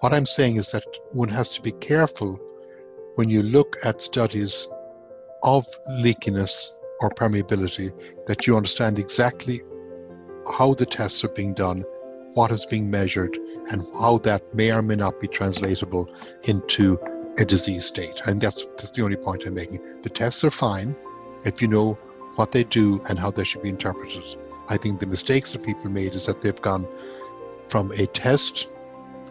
What I'm saying is that one has to be careful when you look at studies of leakiness or permeability that you understand exactly how the tests are being done, what is being measured, and how that may or may not be translatable into a disease state. And that's, that's the only point I'm making. The tests are fine if you know what they do and how they should be interpreted. I think the mistakes that people made is that they've gone from a test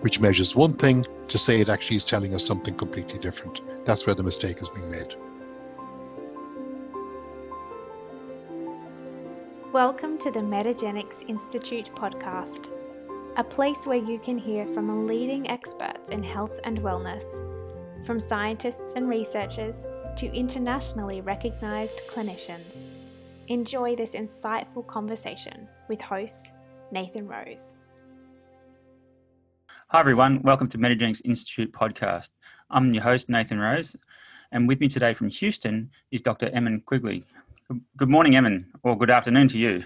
which measures one thing to say it actually is telling us something completely different. That's where the mistake is being made. Welcome to the Metagenics Institute podcast, a place where you can hear from leading experts in health and wellness, from scientists and researchers to internationally recognized clinicians. Enjoy this insightful conversation with host Nathan Rose. Hi, everyone. Welcome to Metagenics Institute podcast. I'm your host, Nathan Rose, and with me today from Houston is Dr. Eamonn Quigley. Good morning, Eamonn, or good afternoon to you.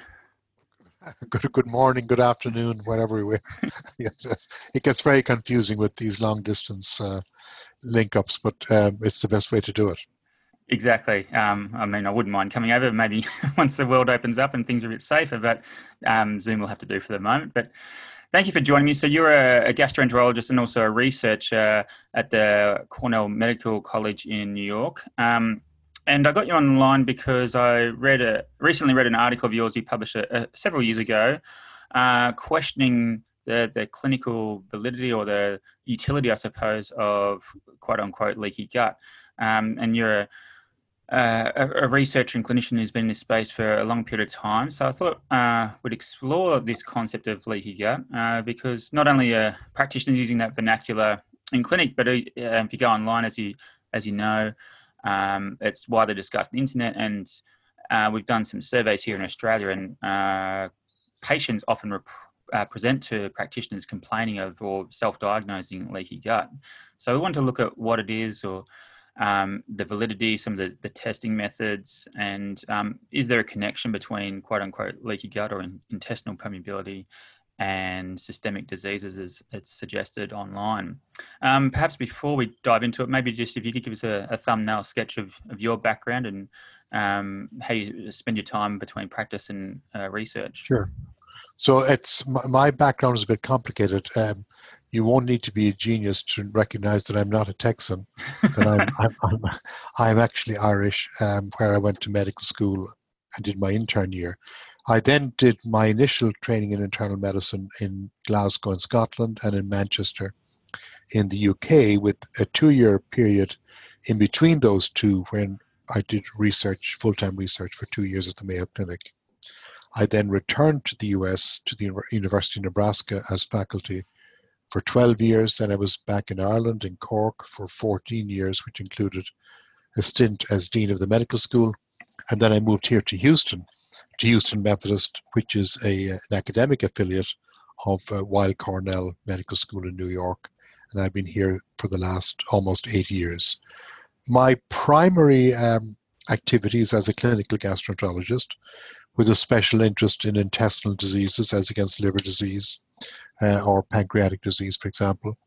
Good, good morning, good afternoon, whatever we. it gets very confusing with these long distance uh, link ups, but um, it's the best way to do it. Exactly. Um, I mean, I wouldn't mind coming over maybe once the world opens up and things are a bit safer, but um, Zoom will have to do for the moment. But Thank you for joining me. So you're a, a gastroenterologist and also a researcher at the Cornell Medical College in New York. Um, and I got you online because I read a recently read an article of yours you published a, a, several years ago, uh, questioning the the clinical validity or the utility, I suppose, of quote unquote leaky gut. Um, and you're a uh, a, researcher and clinician who's been in this space for a long period of time. So I thought uh, we'd explore this concept of leaky gut uh, because not only are practitioners using that vernacular in clinic, but uh, if you go online, as you as you know, um, it's widely discussed on the internet, and uh, we've done some surveys here in Australia, and uh, patients often. Rep- present to practitioners complaining of or self-diagnosing leaky gut. So we want to look at what it is or um, the validity, some of the, the testing methods, and um, is there a connection between quote unquote leaky gut or in, intestinal permeability and systemic diseases as it's suggested online. Um, perhaps before we dive into it, maybe just if you could give us a, a thumbnail sketch of, of your background and um, how you spend your time between practice and uh, research. Sure. So it's my background is a bit complicated. Um, you won't need to be a genius to recognize that I'm not a Texan. That I'm, I'm, I'm, I'm, actually Irish, um, where I went to medical school and did my intern year. I then did my initial training in internal medicine in Glasgow in Scotland and in Manchester in the UK with a two year period in between those two when I did research, full time research for two years at the Mayo Clinic. I then returned to the US to the University of Nebraska as faculty for 12 years. Then I was back in Ireland, in Cork, for 14 years, which included a stint as Dean of the Medical School. And then I moved here to Houston, to Houston Methodist, which is a, an academic affiliate of uh, Weill Cornell Medical School in New York. And I've been here for the last almost eight years. My primary um, activities as a clinical gastroenterologist, with a special interest in intestinal diseases as against liver disease, uh, or pancreatic disease, for example.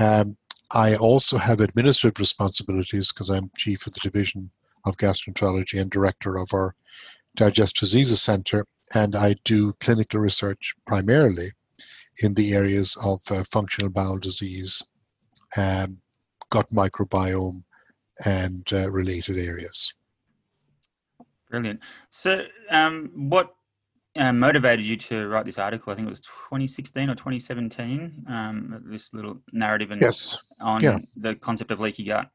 Um, I also have administrative responsibilities because I'm chief of the division of gastroenterology and director of our Digestive Diseases Center, and I do clinical research primarily in the areas of uh, functional bowel disease, um, gut microbiome, and uh, related areas. Brilliant. So, um, what uh, motivated you to write this article? I think it was 2016 or 2017. Um, this little narrative in, yes. on yeah. the concept of leaky gut.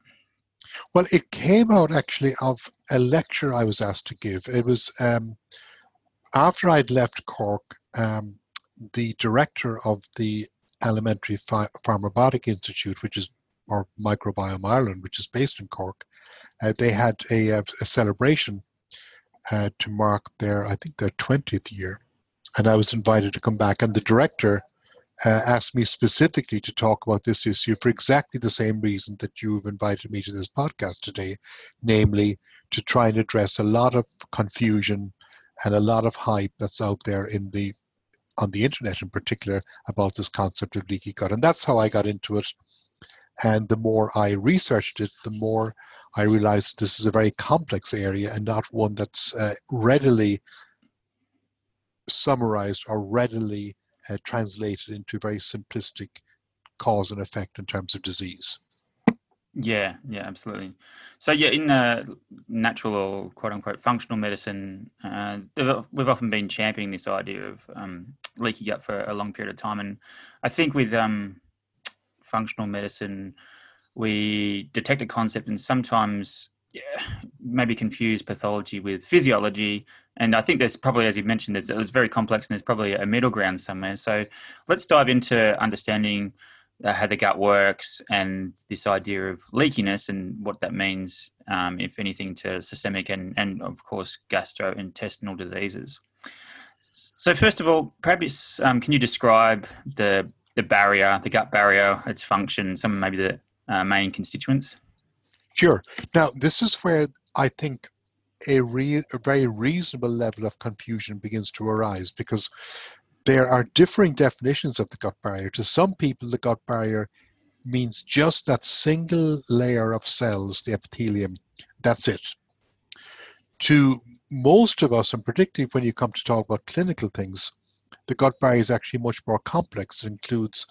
Well, it came out actually of a lecture I was asked to give. It was um, after I'd left Cork. Um, the director of the Alimentary Ph- Pharmabiotic Institute, which is or Microbiome Ireland, which is based in Cork, uh, they had a, a celebration uh, to mark their, I think, their 20th year. And I was invited to come back. And the director uh, asked me specifically to talk about this issue for exactly the same reason that you've invited me to this podcast today, namely to try and address a lot of confusion and a lot of hype that's out there in the on the internet in particular about this concept of leaky gut. And that's how I got into it. And the more I researched it, the more I realized this is a very complex area and not one that's uh, readily summarized or readily uh, translated into very simplistic cause and effect in terms of disease. Yeah, yeah, absolutely. So, yeah, in uh, natural or quote unquote functional medicine, uh, we've often been championing this idea of um, leaky gut for a long period of time. And I think with um, functional medicine, we detect a concept and sometimes yeah, maybe confuse pathology with physiology. And I think there's probably, as you mentioned, it's, it's very complex and there's probably a middle ground somewhere. So let's dive into understanding uh, how the gut works and this idea of leakiness and what that means, um, if anything, to systemic and, and of course, gastrointestinal diseases. So, first of all, perhaps um, can you describe the the barrier, the gut barrier, its function, some maybe the uh, main constituents? Sure. Now, this is where I think a, re- a very reasonable level of confusion begins to arise because there are differing definitions of the gut barrier. To some people, the gut barrier means just that single layer of cells, the epithelium. That's it. To most of us, and particularly when you come to talk about clinical things, the gut barrier is actually much more complex. It includes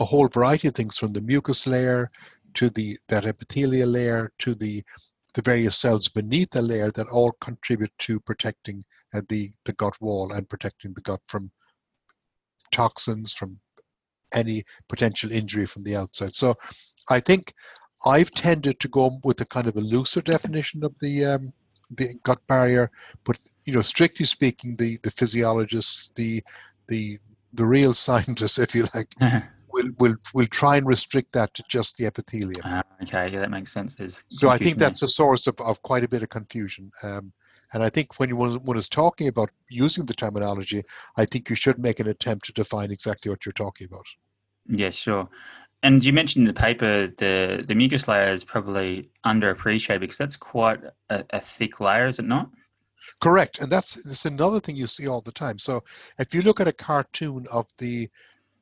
a whole variety of things from the mucus layer to the that epithelial layer to the the various cells beneath the layer that all contribute to protecting uh, the the gut wall and protecting the gut from toxins, from any potential injury from the outside. So I think I've tended to go with a kind of a looser definition of the um, the gut barrier, but you know, strictly speaking, the the physiologists, the the the real scientists, if you like, will will will try and restrict that to just the epithelium. Uh, okay, yeah, that makes sense. There's so I think that's a source of, of quite a bit of confusion. Um, and I think when one, one is talking about using the terminology, I think you should make an attempt to define exactly what you're talking about. Yeah, sure. And you mentioned in the paper the the mucus layer is probably underappreciated because that's quite a, a thick layer, is it not? Correct, and that's that's another thing you see all the time. So if you look at a cartoon of the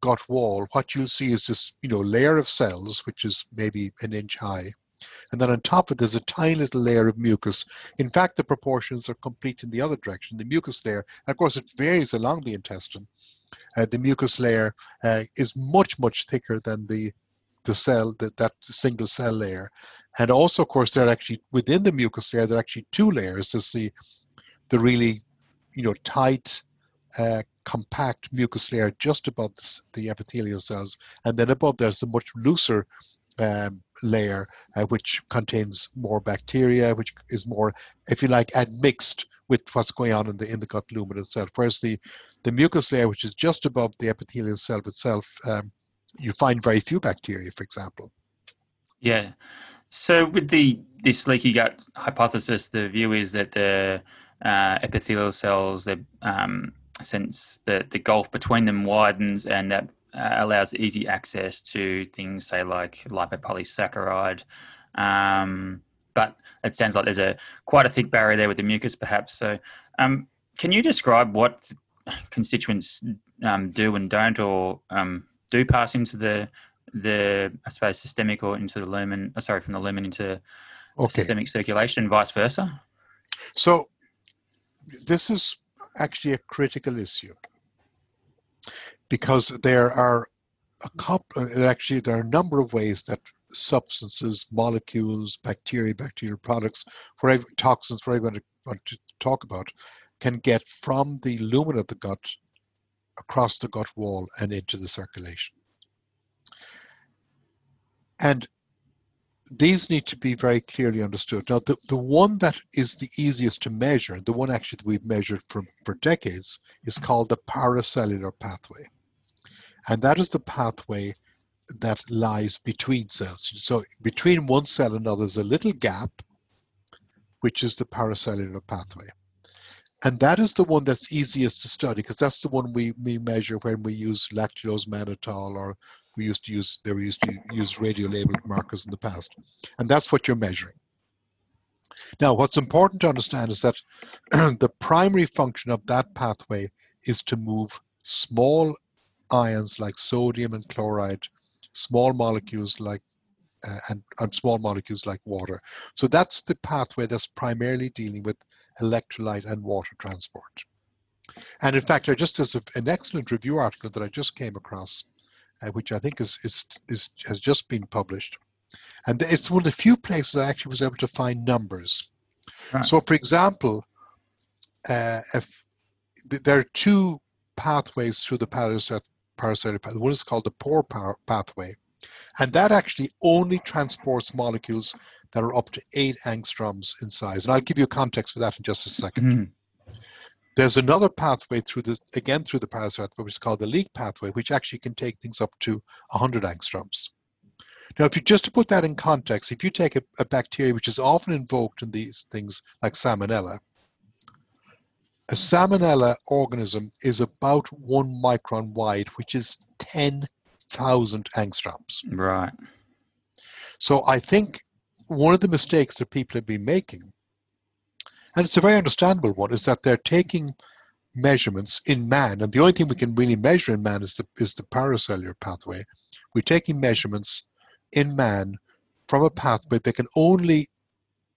gut wall, what you'll see is this you know layer of cells, which is maybe an inch high, and then on top of it, there's a tiny little layer of mucus. In fact, the proportions are complete in the other direction. The mucus layer, of course, it varies along the intestine. Uh, the mucus layer uh, is much, much thicker than the the cell, that, that single cell layer. And also, of course, there are actually, within the mucus layer, there are actually two layers. There's the, the really, you know, tight, uh, compact mucus layer just above the, the epithelial cells. And then above there's a much looser um, layer, uh, which contains more bacteria, which is more, if you like, admixed with what's going on in the in the gut lumen itself. Whereas the the mucus layer, which is just above the epithelial cell itself, um, you find very few bacteria, for example. Yeah. So with the this leaky gut hypothesis, the view is that the uh, epithelial cells, the um, since the the gulf between them widens, and that uh, allows easy access to things, say like lipopolysaccharide. Um, but it sounds like there's a quite a thick barrier there with the mucus, perhaps. So, um, can you describe what constituents um, do and don't, or um, do pass into the the I suppose systemic or into the lumen? Uh, sorry, from the lumen into okay. systemic circulation, and vice versa. So, this is actually a critical issue because there are a couple, actually, there are a number of ways that substances, molecules, bacteria, bacterial products, whatever toxins, whatever you want to talk about, can get from the lumen of the gut across the gut wall and into the circulation. And these need to be very clearly understood. Now, the, the one that is the easiest to measure, the one actually that we've measured for, for decades, is called the paracellular pathway. And that is the pathway that lies between cells. So between one cell and another is a little gap, which is the paracellular pathway. And that is the one that's easiest to study because that's the one we, we measure when we use lactulose mannitol or we used to use they were used to use radio labeled markers in the past. And that's what you're measuring. Now, what's important to understand is that the primary function of that pathway is to move small ions like sodium and chloride, small molecules like uh, and, and small molecules like water. So that's the pathway that's primarily dealing with electrolyte and water transport. And in fact, I just as a, an excellent review article that I just came across, uh, which I think is, is, is has just been published, and it's one of the few places I actually was able to find numbers. Right. So, for example, uh, if there are two pathways through the paracellular pathway. One is called the pore pathway, and that actually only transports molecules that are up to eight angstroms in size. And I'll give you context for that in just a 2nd mm-hmm. There's another pathway through this, again through the parasite, which is called the leak pathway, which actually can take things up to 100 angstroms. Now, if you just to put that in context, if you take a, a bacteria which is often invoked in these things like salmonella, a salmonella organism is about one micron wide, which is 10,000 angstroms. Right. So I think one of the mistakes that people have been making, and it's a very understandable one, is that they're taking measurements in man, and the only thing we can really measure in man is the is the paracellular pathway. We're taking measurements in man from a pathway that can only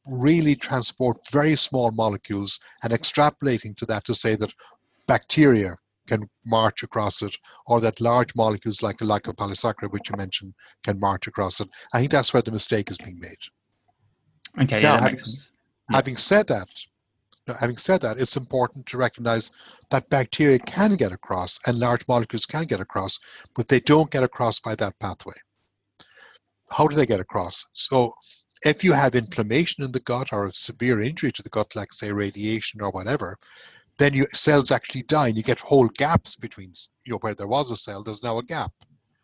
really transport very small molecules and extrapolating to that to say that bacteria can march across it, or that large molecules like the lipopolysaccharide, which you mentioned, can march across it. I think that's where the mistake is being made. Okay, now, yeah, having, having said that, having said that, it's important to recognize that bacteria can get across and large molecules can get across, but they don't get across by that pathway. How do they get across? So if you have inflammation in the gut or a severe injury to the gut, like say radiation or whatever, then your cells actually die and you get whole gaps between, you know, where there was a cell, there's now a gap.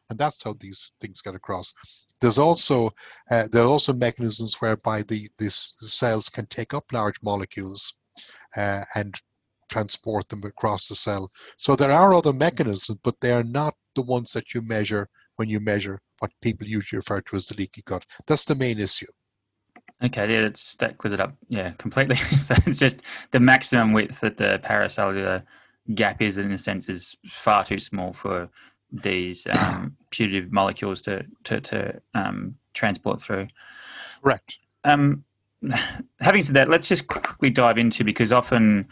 And that's how these things get across. There's also uh, there are also mechanisms whereby the these cells can take up large molecules uh, and transport them across the cell. So there are other mechanisms, but they are not the ones that you measure when you measure what people usually refer to as the leaky gut. That's the main issue. Okay, yeah, that's, that clears it up. Yeah, completely. so it's just the maximum width that the paracellular gap is, in a sense, is far too small for these um, putative molecules to to, to um, transport through. Correct. Um, having said that, let's just quickly dive into because often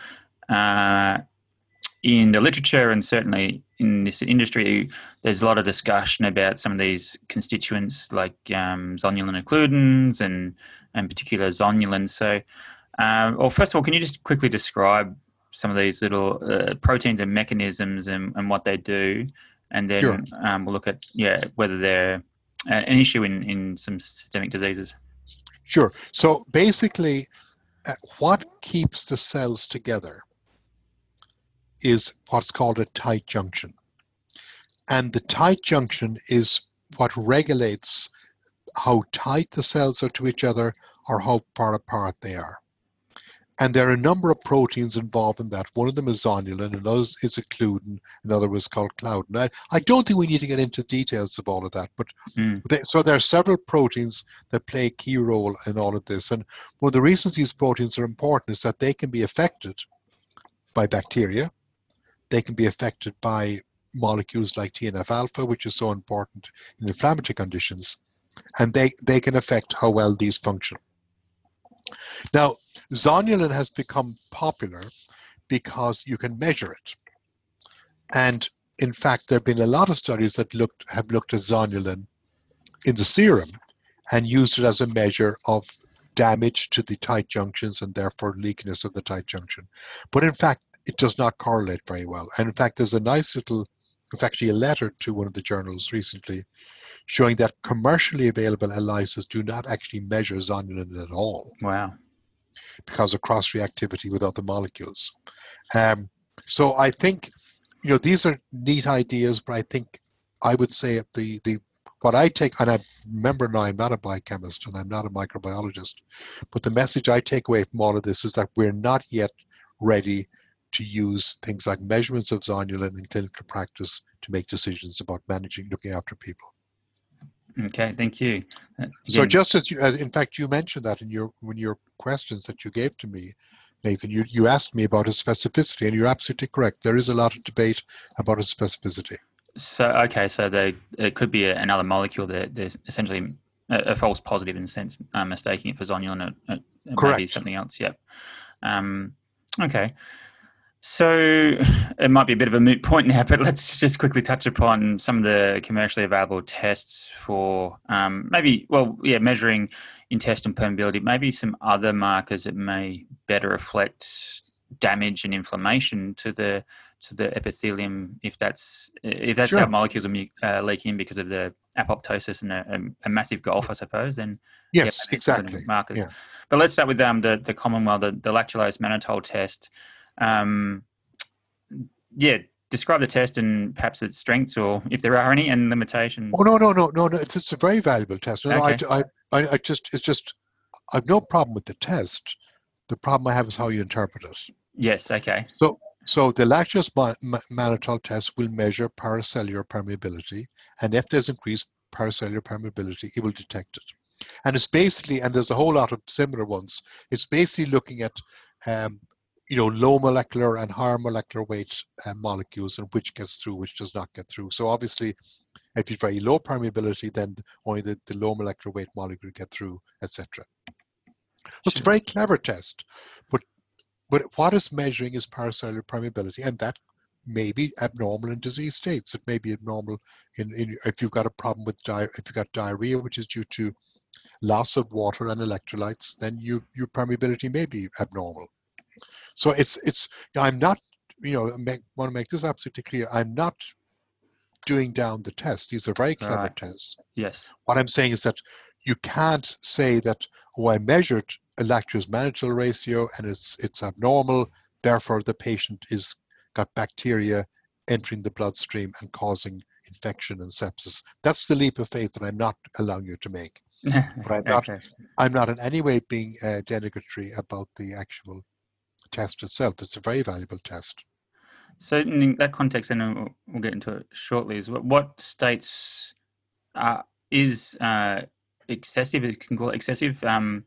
uh, in the literature and certainly in this industry, there's a lot of discussion about some of these constituents like um, zonula occludens and and particular zonulin. So, um, well, first of all, can you just quickly describe some of these little uh, proteins and mechanisms and, and what they do, and then sure. um, we'll look at yeah whether they're an issue in in some systemic diseases. Sure. So basically, uh, what keeps the cells together is what's called a tight junction, and the tight junction is what regulates how tight the cells are to each other or how far apart they are. And there are a number of proteins involved in that. One of them is zonulin, another is occludin, another is called claudin. I, I don't think we need to get into details of all of that, but mm. they, so there are several proteins that play a key role in all of this. And one of the reasons these proteins are important is that they can be affected by bacteria, they can be affected by molecules like TNF alpha, which is so important in inflammatory conditions, and they, they can affect how well these function. Now, zonulin has become popular because you can measure it. And in fact, there have been a lot of studies that looked have looked at zonulin in the serum and used it as a measure of damage to the tight junctions and therefore leakiness of the tight junction. But in fact, it does not correlate very well. And in fact, there's a nice little, it's actually a letter to one of the journals recently showing that commercially available ELISAs do not actually measure zonulin at all. Wow. Because of cross reactivity with other molecules. Um, so I think, you know, these are neat ideas, but I think I would say the, the what I take, and I remember now I'm not a biochemist and I'm not a microbiologist, but the message I take away from all of this is that we're not yet ready to use things like measurements of zonulin in clinical practice to make decisions about managing, looking after people. Okay, thank you. Uh, so just as you, as in fact, you mentioned that in your when your questions that you gave to me, Nathan. You, you asked me about its specificity, and you're absolutely correct. There is a lot of debate about its specificity. So, okay, so they, it could be a, another molecule that they're essentially a, a, false positive in a sense, uh, mistaking it for zonulin. It, it Correct. Maybe something else, yep. Um, okay. So it might be a bit of a moot point now, but let's just quickly touch upon some of the commercially available tests for um, maybe, well, yeah, measuring intestinal permeability, maybe some other markers that may better reflect damage and inflammation to the to the epithelium if that's if that's Sure. how molecules are uh, leaking because of the apoptosis and a, a, massive gulf, I suppose. Then Yes, good exactly. markers. Yeah. But let's start with um, the the common one, the, the lactulose mannitol test. Um, yeah, describe the test and perhaps its strengths or if there are any and limitations. Oh no, no, no, no, no! It's, it's a very valuable test. No, no, I, Okay. I, I, I just, it's just, I've no problem with the test. The problem I have is how you interpret it. Yes. Okay. So so the lactose ma- ma- mannitol test will measure paracellular permeability, and if there's increased paracellular permeability, it will detect it. And it's basically, and there's a whole lot of similar ones. It's basically looking at, um, you know, low molecular and higher molecular weight uh, molecules, and which gets through, which does not get through. So obviously, if you've very low permeability, then only the, the low molecular weight molecule get through, etc. It's a very clever test, but but what it's measuring is paracellular permeability, and that may be abnormal in disease states. It may be abnormal in, in if you've got a problem with di- if you've got diarrhea, which is due to loss of water and electrolytes, then you, your permeability may be abnormal. So it's it's I'm not you know make, want to make this absolutely clear. I'm not doing down the tests. These are very clever Right. tests. Yes. What I'm saying is that you can't say that, oh, I measured a lactose mannitol ratio and it's it's abnormal, therefore the patient is got bacteria entering the bloodstream and causing infection and sepsis. That's the leap of faith that I'm not allowing you to make. I'm not- okay. I'm not in any way being uh, denigratory about the actual test itself. It's a very valuable test. So in that context, and we'll, we'll get into it shortly, is what, what states uh, is uh, excessive? You can call it excessive um,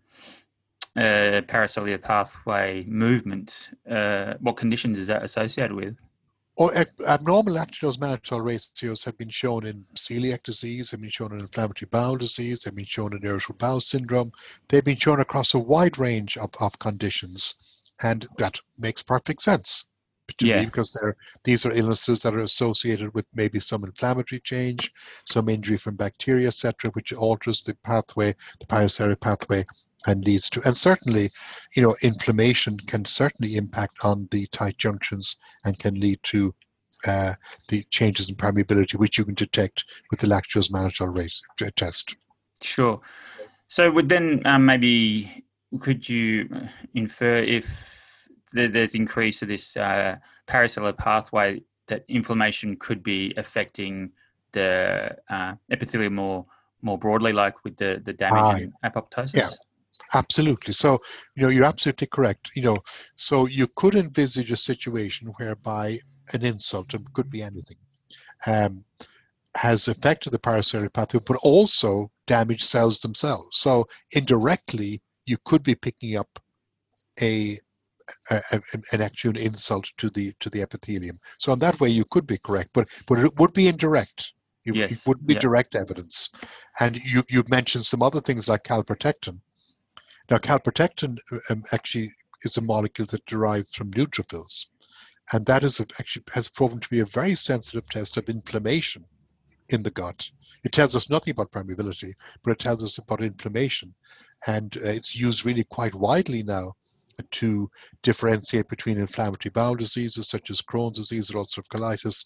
uh, paracellular pathway movement. Uh, what conditions is that associated with? Or ab- abnormal lactose mannitol ratios have been shown in celiac disease, have been shown in inflammatory bowel disease, have been shown in irritable bowel syndrome. They've been shown across a wide range of, of conditions, and that makes perfect sense to Yeah. me because these are illnesses that are associated with maybe some inflammatory change, some injury from bacteria, etc., which alters the pathway, the paracellular pathway, and leads to, and certainly, you know, inflammation can certainly impact on the tight junctions and can lead to uh, the changes in permeability, which you can detect with the lactose mannitol rate uh, test. Sure. So would then um, maybe could you uh, infer if there's increase of this uh, paracellular pathway that inflammation could be affecting the uh, epithelium more more broadly, like with the the damage and apoptosis? Yeah. Absolutely. So, you know, you're absolutely correct. You know, so you could envisage a situation whereby an insult, it could be anything, um, has affected the paracellular pathway, but also damaged cells themselves. So indirectly, you could be picking up a, a, a an actual insult to the to the epithelium. So in that way, you could be correct, but but it would be indirect. It, it wouldn't be yeah. direct evidence. And you you've mentioned some other things like calprotectin. Now, calprotectin um, actually is a molecule that derives from neutrophils, and that is a, actually has proven to be a very sensitive test of inflammation in the gut. It tells us nothing about permeability, but it tells us about inflammation, and uh, it's used really quite widely now to differentiate between inflammatory bowel diseases such as Crohn's disease or ulcerative colitis,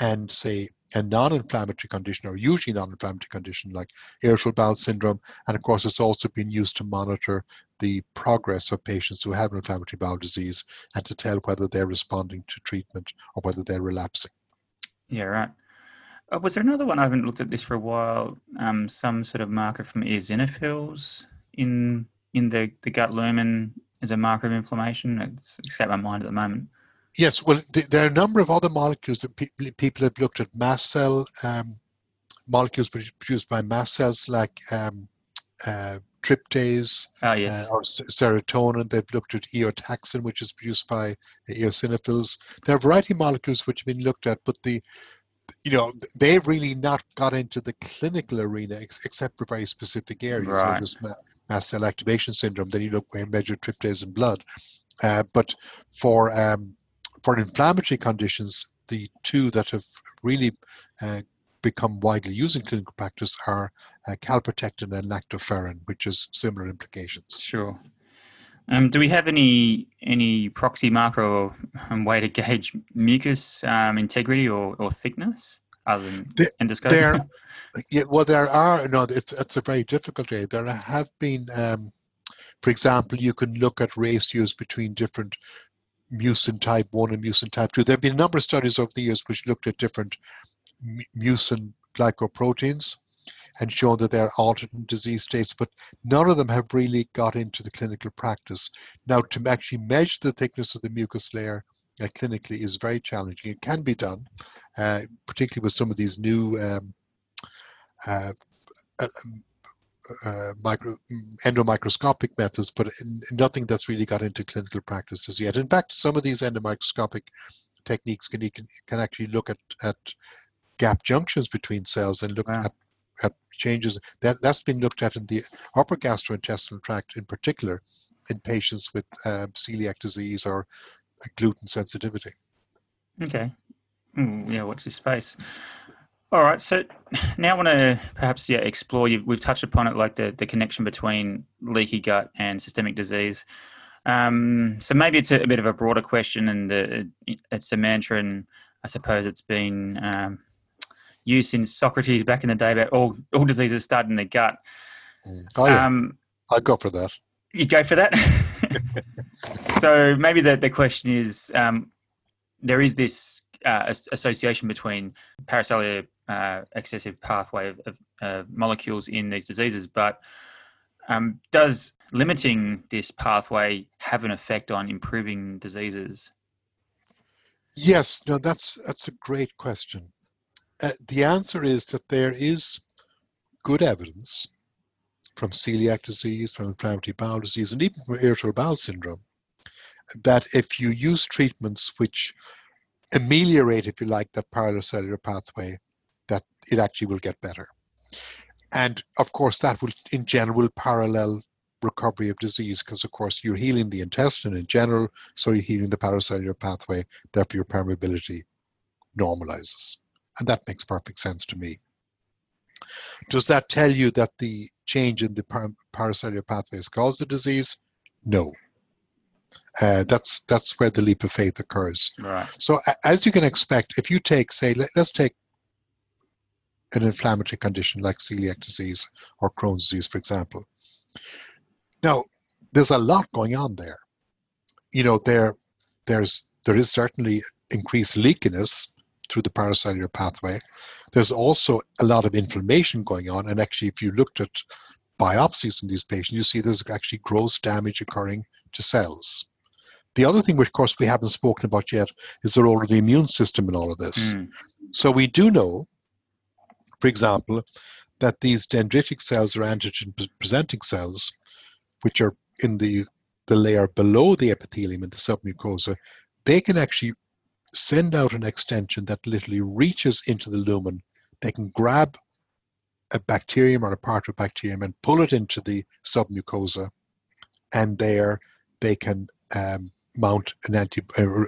and say a non-inflammatory condition or usually non-inflammatory condition like irritable bowel syndrome and of course, it's also been used to monitor the progress of patients who have inflammatory bowel disease and to tell whether they're responding to treatment or whether they're relapsing. Yeah, right. Uh, was there another one? I haven't looked at this for a while. Um, some sort of marker from eosinophils in in the, the gut lumen as a marker of inflammation. It's escaped my mind at the moment. Yes, well, th- there are a number of other molecules that pe- people have looked at. Mast cell um, molecules produced by mast cells, like um, uh, tryptase Oh, yes. uh, or serotonin. They've looked at eotaxin, which is produced by eosinophils. There are a variety of molecules which have been looked at, but the you know they've really not got into the clinical arena ex- except for very specific areas. You know, Right. this ma- mast cell activation syndrome. Then you look and measure tryptase in blood. Uh, but for um, for inflammatory conditions, the two that have really uh, become widely used in clinical practice are uh, calprotectin and lactoferrin, which has similar implications. Sure. Um, do we have any any proxy marker or um, way to gauge mucus um, integrity or, or thickness other than The- endoscopy? there- Yeah, well, there are no. It's it's a very difficult area. There have been, um, for example, you can look at ratios between different mucin type one and mucin type two. There have been a number of studies over the years which looked at different mucin glycoproteins and shown that they're altered in disease states, but none of them have really got into the clinical practice. Now, to actually measure the thickness of the mucus layer uh, clinically is very challenging. It can be done, uh, particularly with some of these new um, uh, uh, um, uh, micro, endomicroscopic methods, but nothing that's really got into clinical practice as yet. In fact, some of these endomicroscopic techniques can, can, can actually look at, at gap junctions between cells and look Wow. at, at changes. That, that's been looked at in the upper gastrointestinal tract in particular in patients with um, celiac disease or gluten sensitivity. Okay. Mm, yeah, watch this space. All right. So now I want to perhaps yeah explore. You've, we've touched upon it, like the the connection between leaky gut and systemic disease. Um, so maybe it's a, a bit of a broader question, and uh, it- it's a mantra, and I suppose it's been um, used since Socrates back in the day about all all diseases start in the gut. Oh, yeah, Um, I'd go for that. you go for that. so maybe the, the question is um, there is this uh, association between paracellular uh, excessive pathway of, of uh, molecules in these diseases, but um, does limiting this pathway have an effect on improving diseases? Yes, no, that's that's a great question. Uh, the answer is that there is good evidence from celiac disease, from inflammatory bowel disease, and even from irritable bowel syndrome that if you use treatments which ameliorate, if you like, that parallel cellular pathway, that it actually will get better. And of course, that will, in general, parallel recovery of disease because, of course, you're healing the intestine in general, so you're healing the paracellular pathway, therefore your permeability normalizes. And that makes perfect sense to me. Does that tell you that the change in the par- paracellular pathways caused the disease? No. Uh, that's that's where the leap of faith occurs. Right. So as you can expect, if you take, say, let, let's take an inflammatory condition like celiac disease or Crohn's disease, for example. Now, there's a lot going on there. You know, there, there's there is certainly increased leakiness through the paracellular pathway. There's also a lot of inflammation going on, and actually, if you looked at biopsies in these patients, you see there's actually gross damage occurring to cells. The other thing, which of course we haven't spoken about yet, is the role of the immune system in all of this. Mm. So we do know, for example, that these dendritic cells or antigen-presenting cells, which are in the, the layer below the epithelium in the submucosa, they can actually send out an extension that literally reaches into the lumen. They can grab a bacterium or a part of a bacterium and pull it into the submucosa, and there they can um, mount an anti a, a,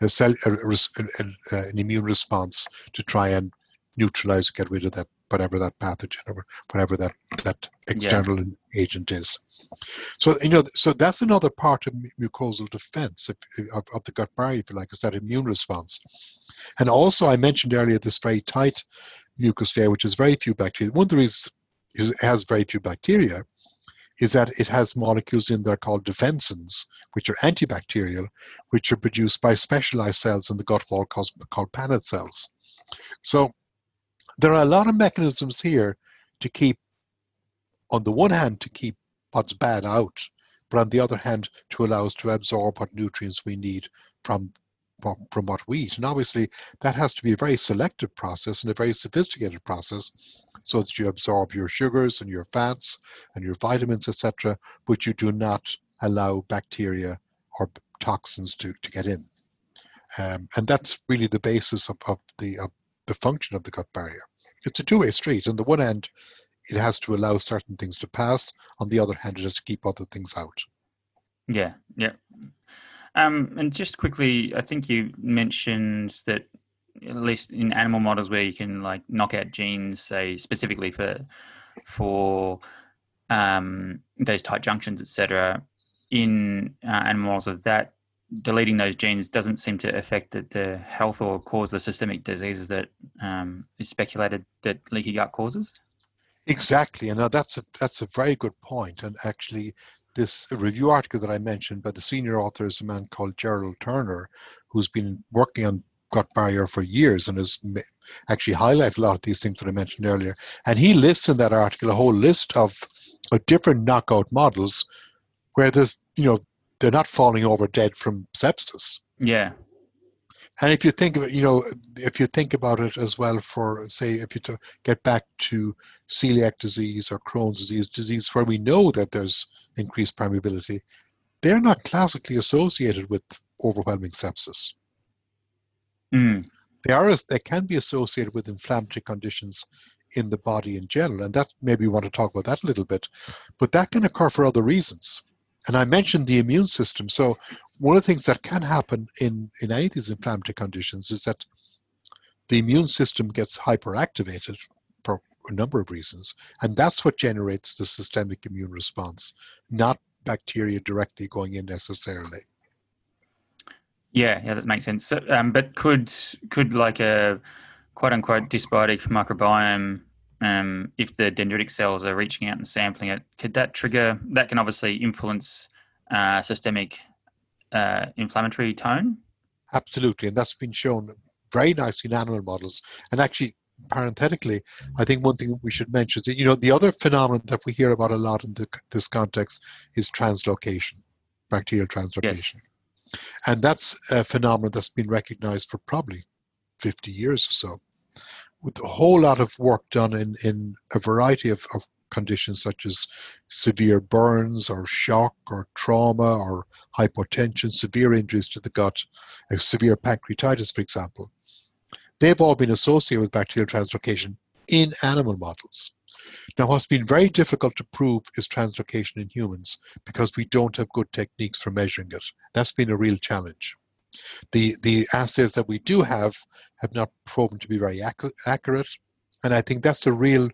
a cell a, res- an- immune response to try and neutralize get rid of that whatever that pathogen or whatever that that external agent is. So you know, so that's another part of mucosal defense of, of the gut barrier, if you like, is that immune response. And also, I mentioned earlier this very tight mucus layer, which has very few bacteria. One of the reasons is it has very few bacteria is that it has molecules in there called defensins, which are antibacterial, which are produced by specialized cells in the gut wall called, called Paneth cells. So there are a lot of mechanisms here to keep, on the one hand, to keep what's bad out, but on the other hand, to allow us to absorb what nutrients we need from from what we eat. And obviously, that has to be a very selective process and a very sophisticated process, so that you absorb your sugars and your fats and your vitamins, etc., but you do not allow bacteria or toxins to, to get in. Um, and that's really the basis of, of the of the function of the gut barrier. It's a two-way street. On the one end, it has to allow certain things to pass. On the other hand, it has to keep other things out. Yeah, yeah. Um, and just quickly, I think you mentioned that at least in animal models where you can like knock out genes, say specifically for for um, those tight junctions, etc. In uh, animal models of that, deleting those genes doesn't seem to affect the, the health or cause the systemic diseases that um, is speculated that leaky gut causes. Exactly, and now that's a that's a very good point. And actually, this review article that I mentioned by the senior author is a man called Jerrold Turner, who's been working on gut barrier for years and has actually highlighted a lot of these things that I mentioned earlier. And he lists in that article a whole list of, of different knockout models where there's, you know, they're not falling over dead from sepsis. Yeah. And if you think of it, you know, if you think about it as well for, say, if you to get back to celiac disease or Crohn's disease, disease where we know that there's increased permeability, they're not classically associated with overwhelming sepsis. Mm. They are, they can be associated with inflammatory conditions in the body in general, and that maybe we want to talk about that a little bit. But that can occur for other reasons. And I mentioned the immune system. So one of the things that can happen in, in any of these inflammatory conditions is that the immune system gets hyperactivated for a number of reasons. And that's what generates the systemic immune response, not bacteria directly going in necessarily. Yeah, yeah, that makes sense. So, um, but could could like a quote unquote dysbiotic microbiome um, if the dendritic cells are reaching out and sampling it, could that trigger? That can obviously influence uh, systemic uh, inflammatory tone. Absolutely, and that's been shown very nicely in animal models. And actually, parenthetically, I think one thing we should mention is that you know the other phenomenon that we hear about a lot in the, this context is translocation, bacterial translocation, yes. and that's a phenomenon that's been recognized for probably 50 years or so with a whole lot of work done in, in a variety of, of conditions such as severe burns or shock or trauma or hypotension, severe injuries to the gut, uh, severe pancreatitis, for example. They've all been associated with bacterial translocation in animal models. Now, what's been very difficult to prove is translocation in humans because we don't have good techniques for measuring it. That's been a real challenge. The, the assays that we do have have not proven to be very ac- accurate. And I think that's the real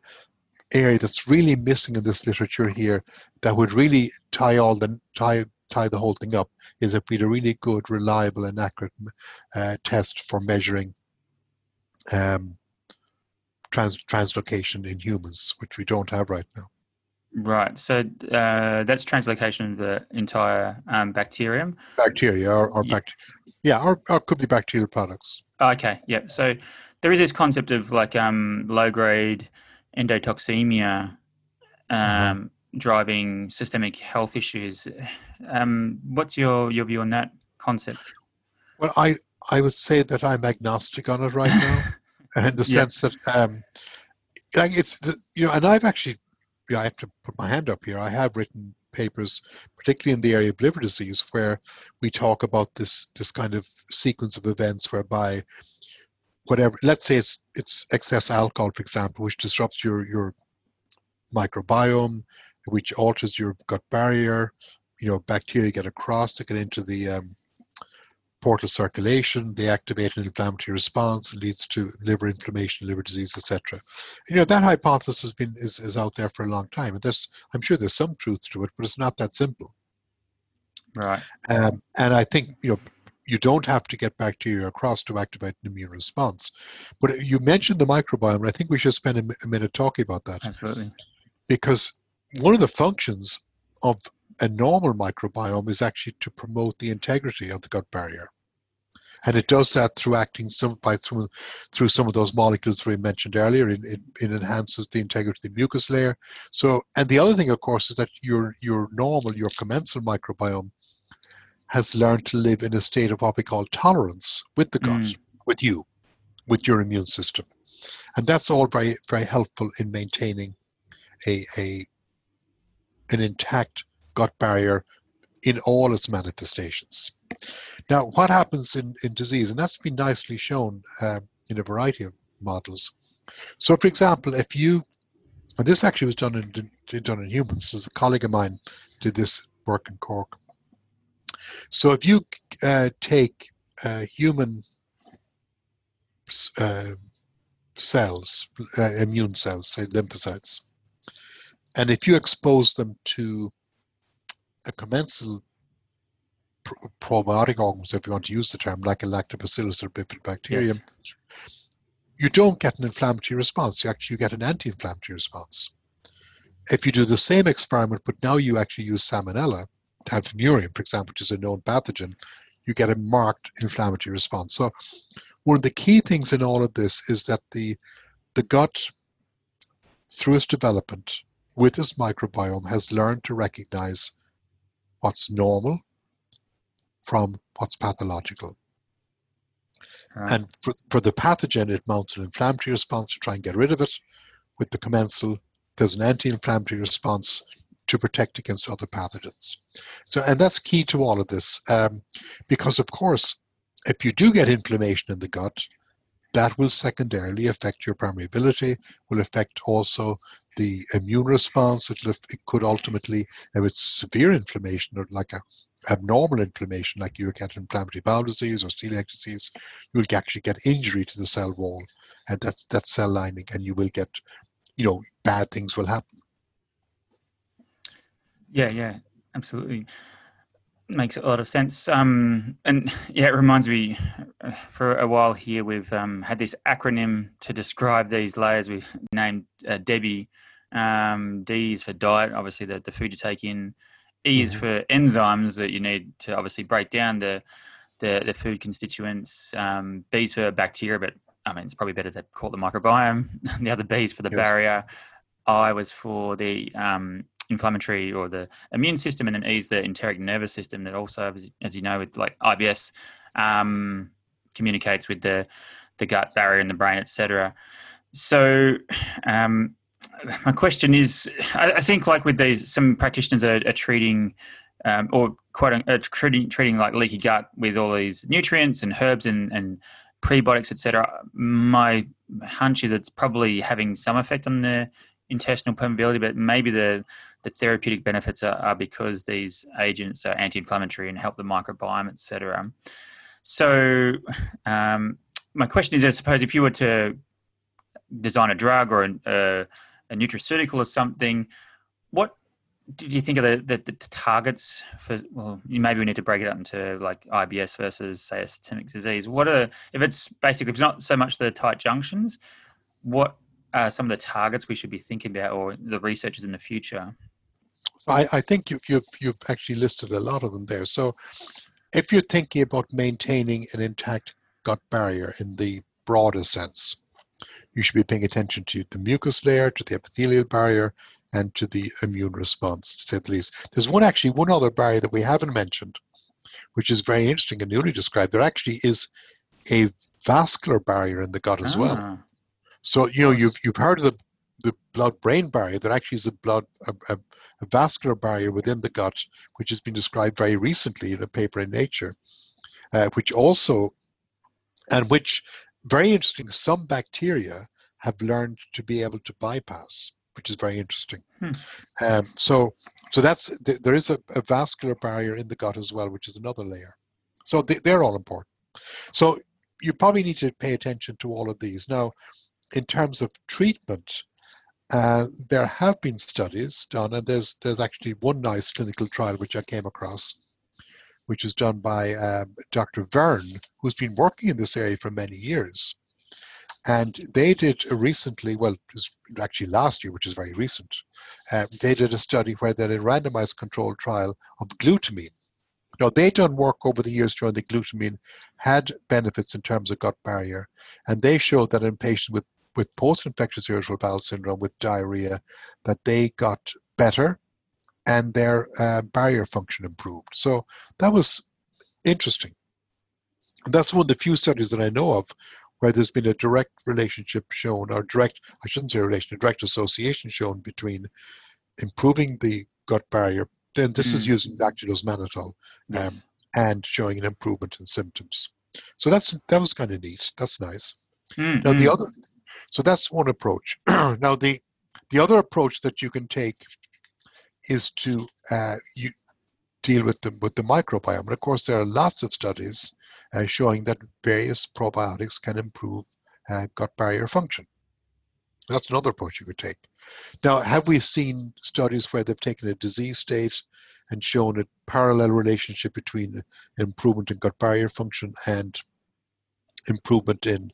area that's really missing in this literature here that would really tie all the tie tie the whole thing up is if we had a really good, reliable, and accurate uh, test for measuring um, trans- translocation in humans, which we don't have right now. Right. So uh, that's translocation of the entire um, bacterium. Bacteria or, or yeah. yeah, or, or could be bacterial products. Okay. Yeah. So there is this concept of like um, low grade endotoxemia um, mm-hmm. driving systemic health issues. Um, what's your, your view on that concept? Well, I, I would say that I'm agnostic on it right now, in the yeah. sense that um, like it's you know, and I've actually I have to put my hand up here. I have written papers, particularly in the area of liver disease, where we talk about this this kind of sequence of events whereby whatever let's say it's it's excess alcohol, for example, which disrupts your your microbiome, which alters your gut barrier. You know, bacteria get across, they get into the um, portal circulation, they activate an inflammatory response, and leads to liver inflammation, liver disease, etc. You know that hypothesis has been is, is out there for a long time, and there's I'm sure there's some truth to it, but it's not that simple. Right. Um, and I think you know you don't have to get bacteria across to activate an immune response. But you mentioned the microbiome, and I think we should spend a, minute talking about that. Absolutely. Because one of the functions of a normal microbiome is actually to promote the integrity of the gut barrier. And it does that through acting some by through, through some of those molecules we mentioned earlier. It, it, it, enhances the integrity of the mucus layer. So, and the other thing, of course, is that your your normal, your commensal microbiome has learned to live in a state of what we call tolerance with the gut, mm. with you, with your immune system. And that's all very, very helpful in maintaining a, a an intact gut barrier in all its manifestations. Now, what happens in, in disease, and that's been nicely shown uh, in a variety of models. So, for example, if you, and this actually was done in done in humans. As a colleague of mine did this work in Cork. So, if you uh, take uh, human uh, cells, uh, immune cells, say lymphocytes, and if you expose them to a commensal probiotic organism, if you want to use the term, like a lactobacillus or bifidobacterium, yes. you don't get an inflammatory response. You actually get an anti-inflammatory response. If you do the same experiment, but now you actually use salmonella, Typhimurium, for example, which is a known pathogen, you get a marked inflammatory response. So one of the key things in all of this is that the the gut, through its development with its microbiome, has learned to recognize what's normal from what's pathological. And for, for the pathogen, it mounts an inflammatory response to try and get rid of it. With the commensal, there's an anti-inflammatory response to protect against other pathogens. So, and that's key to all of this, um, because of course, if you do get inflammation in the gut, that will secondarily affect your permeability, will affect also the immune response. It, it could ultimately, if it's severe inflammation or like a abnormal inflammation, like you get inflammatory bowel disease or celiac disease, you will actually get injury to the cell wall and that's that cell lining, and you will get, you know, bad things will happen. Yeah, yeah, absolutely makes a lot of sense. Um, and yeah, it reminds me uh, for a while here, we've um, had this acronym to describe these layers. We've named uh, Debbie. Um, D is for diet, obviously the, the food you take in. E is for enzymes that you need to obviously break down the the, the food constituents. Um, B is for bacteria, but I mean it's probably better to call it the microbiome. the other B is for the barrier. I was for the um, inflammatory or the immune system, and then ease the enteric nervous system that also, as, you know, with like IBS, um, communicates with the the gut barrier in the brain, etc. So, um, my question is, I, I, think like with these, some practitioners are, are treating. Um, or quite uh, treating, treating like leaky gut with all these nutrients and herbs and, and prebiotics, etc. My hunch is it's probably having some effect on the intestinal permeability, but maybe the the therapeutic benefits are, are because these agents are anti-inflammatory and help the microbiome, etc. So, um, my question is: I suppose if you were to design a drug or a, a nutraceutical or something, what did you think of the, the, the, targets for? Well, maybe we need to break it up into like IBS versus say a systemic disease. What are if it's basically if it's not so much the tight junctions, what are some of the targets we should be thinking about, or the researchers in the future? I, I think you've, you've, you've actually listed a lot of them there. So if you're thinking about maintaining an intact gut barrier in the broader sense, you should be paying attention to the mucus layer, to the epithelial barrier, and to the immune response, to say the least. There's one actually, one other barrier that we haven't mentioned, which is very interesting and newly described. There actually is a vascular barrier in the gut as ah. well. So you know you've you've heard of the the blood-brain barrier. There actually is a blood a, a, a, vascular barrier within the gut, which has been described very recently in a paper in Nature, uh, which also and which very interesting. Some bacteria have learned to be able to bypass, which is very interesting. Hmm. Um, so so that's there is a, a, vascular barrier in the gut as well, which is another layer. So they, they're all important. So you probably need to pay attention to all of these now in terms of treatment, uh, there have been studies done, and there's there's actually one nice clinical trial which I came across, which is done by um, Dr. Verne, who's been working in this area for many years. And they did recently, well, actually last year, which is very recent, uh, they did a study where they did a randomized controlled trial of glutamine. Now, they done work over the years showing that glutamine had benefits in terms of gut barrier, and they showed that in patients with with post-infectious irritable bowel syndrome with diarrhea that they got better and their uh, barrier function improved. So that was interesting. And that's one of the few studies that I know of where there's been a direct relationship shown, or direct, I shouldn't say relation, a direct association shown between improving the gut barrier, then this mm. is using dextrose um, yes. and showing an improvement in symptoms. So that's that was kind of neat. That's nice. Mm, now the other, so that's one approach. now the the other approach that you can take is to uh, you deal with the with the microbiome. And of course, there are lots of studies uh, showing that various probiotics can improve uh, gut barrier function. That's another approach you could take. Now, have we seen studies where they've taken a disease state and shown a parallel relationship between improvement in gut barrier function and improvement in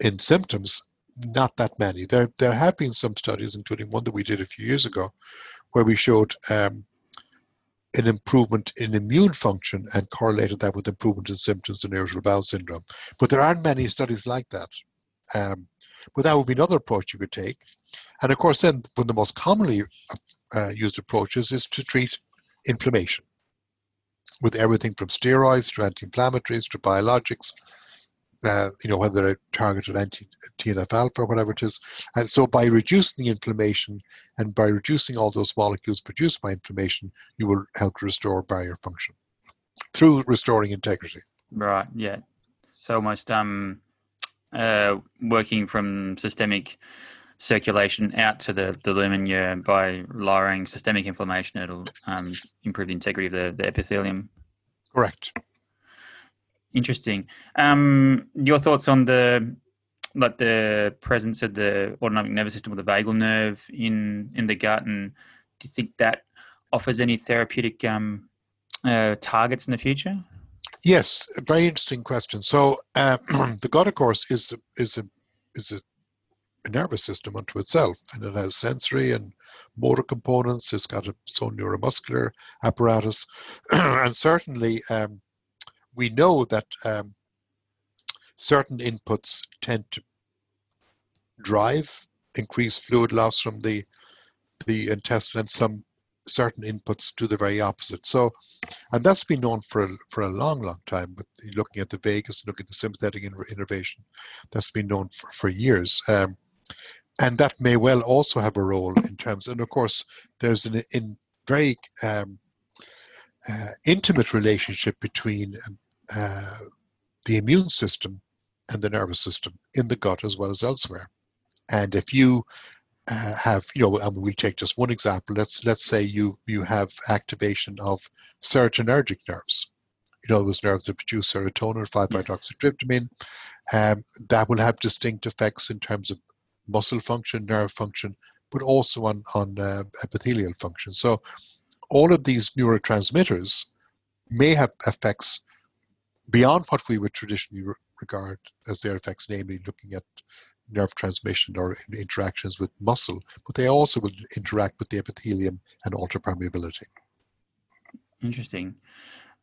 in symptoms? Not that many. There there have been some studies, including one that we did a few years ago, where we showed um, an improvement in immune function and correlated that with improvement in symptoms of irritable bowel syndrome. But there aren't many studies like that. Um, but that would be another approach you could take. And of course, then one of the most commonly uh, used approaches is to treat inflammation with everything from steroids to anti-inflammatories to biologics uh, you know, whether they're targeted anti TNF alpha or whatever it is. And so by reducing the inflammation and by reducing all those molecules produced by inflammation, you will help to restore barrier function through restoring integrity. Right. Yeah. So almost um, uh, working from systemic circulation out to the, the lumen yeah, by lowering systemic inflammation, it'll um, improve the integrity of the, the epithelium. Correct. Interesting. Um, your thoughts on the like the presence of the autonomic nervous system or the vagal nerve in in the gut, and do you think that offers any therapeutic um, uh, targets in the future? Yes, a very interesting question. So uh, the gut, of course, is is a is a, a, nervous system unto itself, and it has sensory and motor components. It's got its own neuromuscular apparatus, and certainly um, we know that um, certain inputs tend to drive increased fluid loss from the the intestine and some certain inputs do the very opposite. So, and that's been known for a, for a long, long time. But looking at the vagus, looking at the sympathetic innervation, that's been known for, for years. Um, and that may well also have a role in terms. And of course, there's an in very um, uh, intimate relationship between um, uh, the immune system and the nervous system in the gut as well as elsewhere. And if you uh, have, you know, and we'll take just one example. Let's let's say you you have activation of serotonergic nerves. You know, those nerves that produce serotonin, 5-hydroxytryptamine. Um, that will have distinct effects in terms of muscle function, nerve function, but also on on uh, epithelial function. So, all of these neurotransmitters may have effects beyond what we would traditionally re- regard as their effects, namely looking at nerve transmission or interactions with muscle, but they also will interact with the epithelium and alter permeability. Interesting.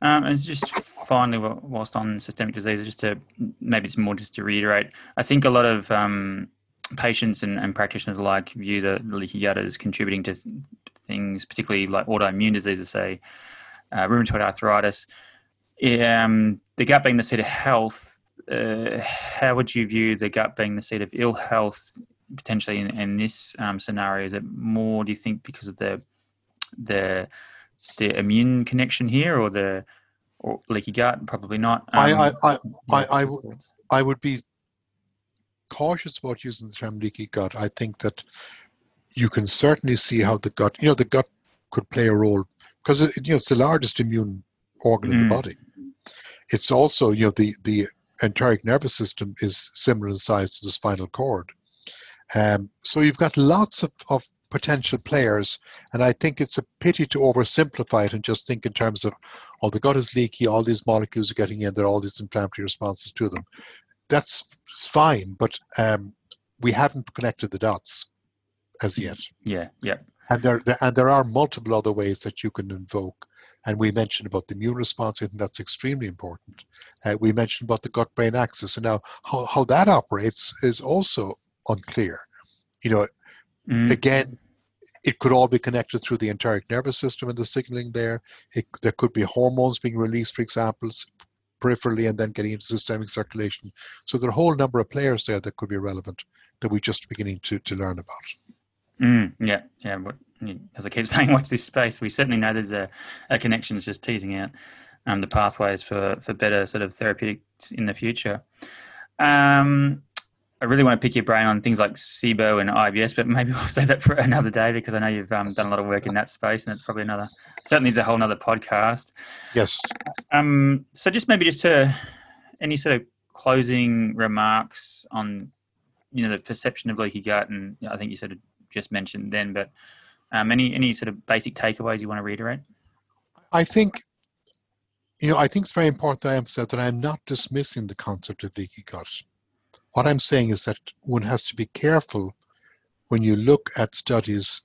Um, and just finally, whilst on systemic disease, just to maybe it's more just to reiterate, I think a lot of um, patients and, and, practitioners alike view the, the, leaky gut as contributing to things, particularly like autoimmune diseases, say uh, rheumatoid arthritis um, the gut being the seat of health, uh, how would you view the gut being the seat of ill health potentially in, in this um, scenario? Is it more, do you think, because of the the the immune connection here, or the or leaky gut? Probably not. Um, I I I, I, I, w- I would be cautious about using the term leaky gut. I think that you can certainly see how the gut, you know, the gut could play a role because it, you know it's the largest immune organ mm. in the mm. body. It's also, you know, the, the enteric nervous system is similar in size to the spinal cord. Um, so you've got lots of, of potential players, and I think it's a pity to oversimplify it and just think in terms of, oh, the gut is leaky, all these molecules are getting in, there are all these inflammatory responses to them. That's fine, but um, we haven't connected the dots as yet. Yeah, yeah. And there, and there are multiple other ways that you can invoke and we mentioned about the immune response, I think that's extremely important. Uh, we mentioned about the gut brain axis. And now, how, how that operates is also unclear. You know, mm. again, it could all be connected through the enteric nervous system and the signaling there. It, there could be hormones being released, for example, peripherally and then getting into systemic circulation. So there are a whole number of players there that could be relevant that we're just beginning to, to learn about. Mm, yeah, yeah. But as I keep saying, watch this space. We certainly know there's a, a connection. It's just teasing out um, the pathways for, for better sort of therapeutics in the future. Um, I really want to pick your brain on things like SIBO and IBS, but maybe we'll save that for another day because I know you've um, done a lot of work in that space, and it's probably another certainly is a whole other podcast. Yes. Um. So just maybe just to any sort of closing remarks on you know the perception of leaky gut, and I think you sort of just mentioned then, but um, any any sort of basic takeaways you want to reiterate? I think you know I think it's very important that I emphasize that I'm not dismissing the concept of leaky gut what I'm saying is that one has to be careful when you look at studies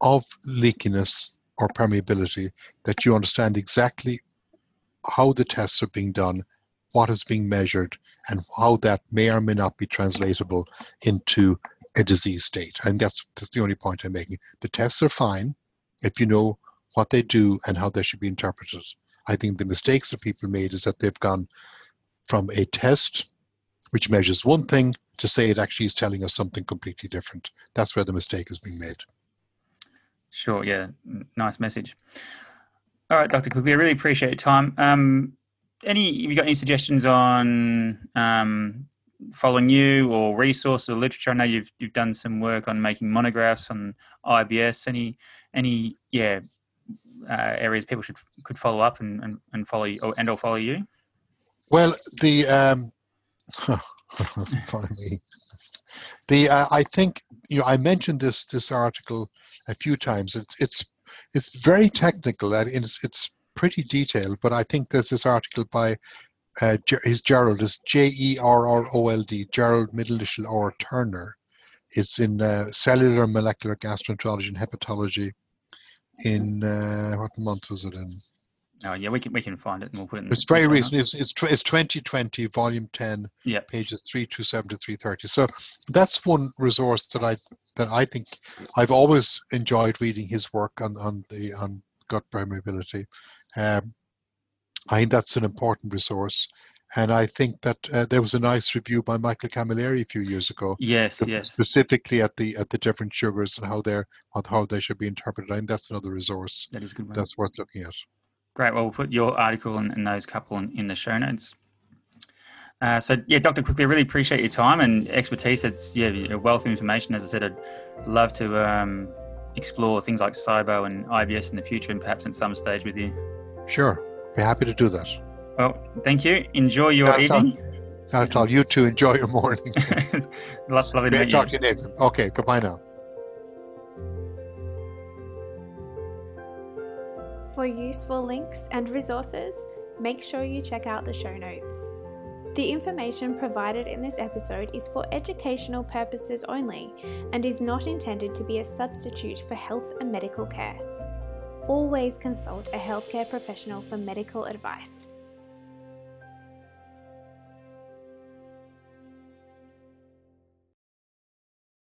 of leakiness or permeability that you understand exactly how the tests are being done, what is being measured, and how that may or may not be translatable into a disease state. And that's, that's the only point I'm making. The tests are fine if you know what they do and how they should be interpreted. I think the mistakes that people made is that they've gone from a test which measures one thing to say it actually is telling us something completely different. That's where the mistake is being made. Sure, yeah, nice message. All right, Dr. Quigley, I really appreciate your time. Um, any, have you got any suggestions on um, following you or resources or literature? I know you've you've done some work on making monographs on IBS. Any any yeah uh, areas people should could follow up and, and, and follow you, and or follow you? Well, the um, The uh, I think you know I mentioned this this article a few times. It's it's it's very technical and it's it's pretty detailed. But I think there's this article by uh, his Jerrold is J E R R O L D Jerrold middle initial R Turner. It's in uh, cellular molecular gastroenterology and hepatology. In uh, what month was it in? Oh yeah, we can we can find it and we'll put it. in It's very recent. It's, it's it's 2020, volume 10, yeah, pages 327 to 330. So that's one resource that I that I think I've always enjoyed reading his work on on the on gut permeability. Um, I think that's an important resource. And I think that uh, there was a nice review by Michael Camilleri a few years ago. Yes, yes. Specifically at the at the different sugars and how they're how they should be interpreted. I think that's another resource. That is good. One. That's worth looking at. Great. Well, we'll put your article and, and those couple in, in, the show notes. Uh, so yeah, Dr. Quigley, I really appreciate your time and expertise. It's yeah, a wealth of information. As I said, I'd love to um, explore things like SIBO and IBS in the future, and perhaps at some stage with you. Sure, be happy to do that. Well, thank you. Enjoy your Not evening. Not at all. You too. Enjoy your morning. Lovely to talk to you, Nathan. Okay, goodbye now. For useful links and resources, make sure you check out the show notes. The information provided in this episode is for educational purposes only and is not intended to be a substitute for health and medical care. Always consult a healthcare professional for medical advice.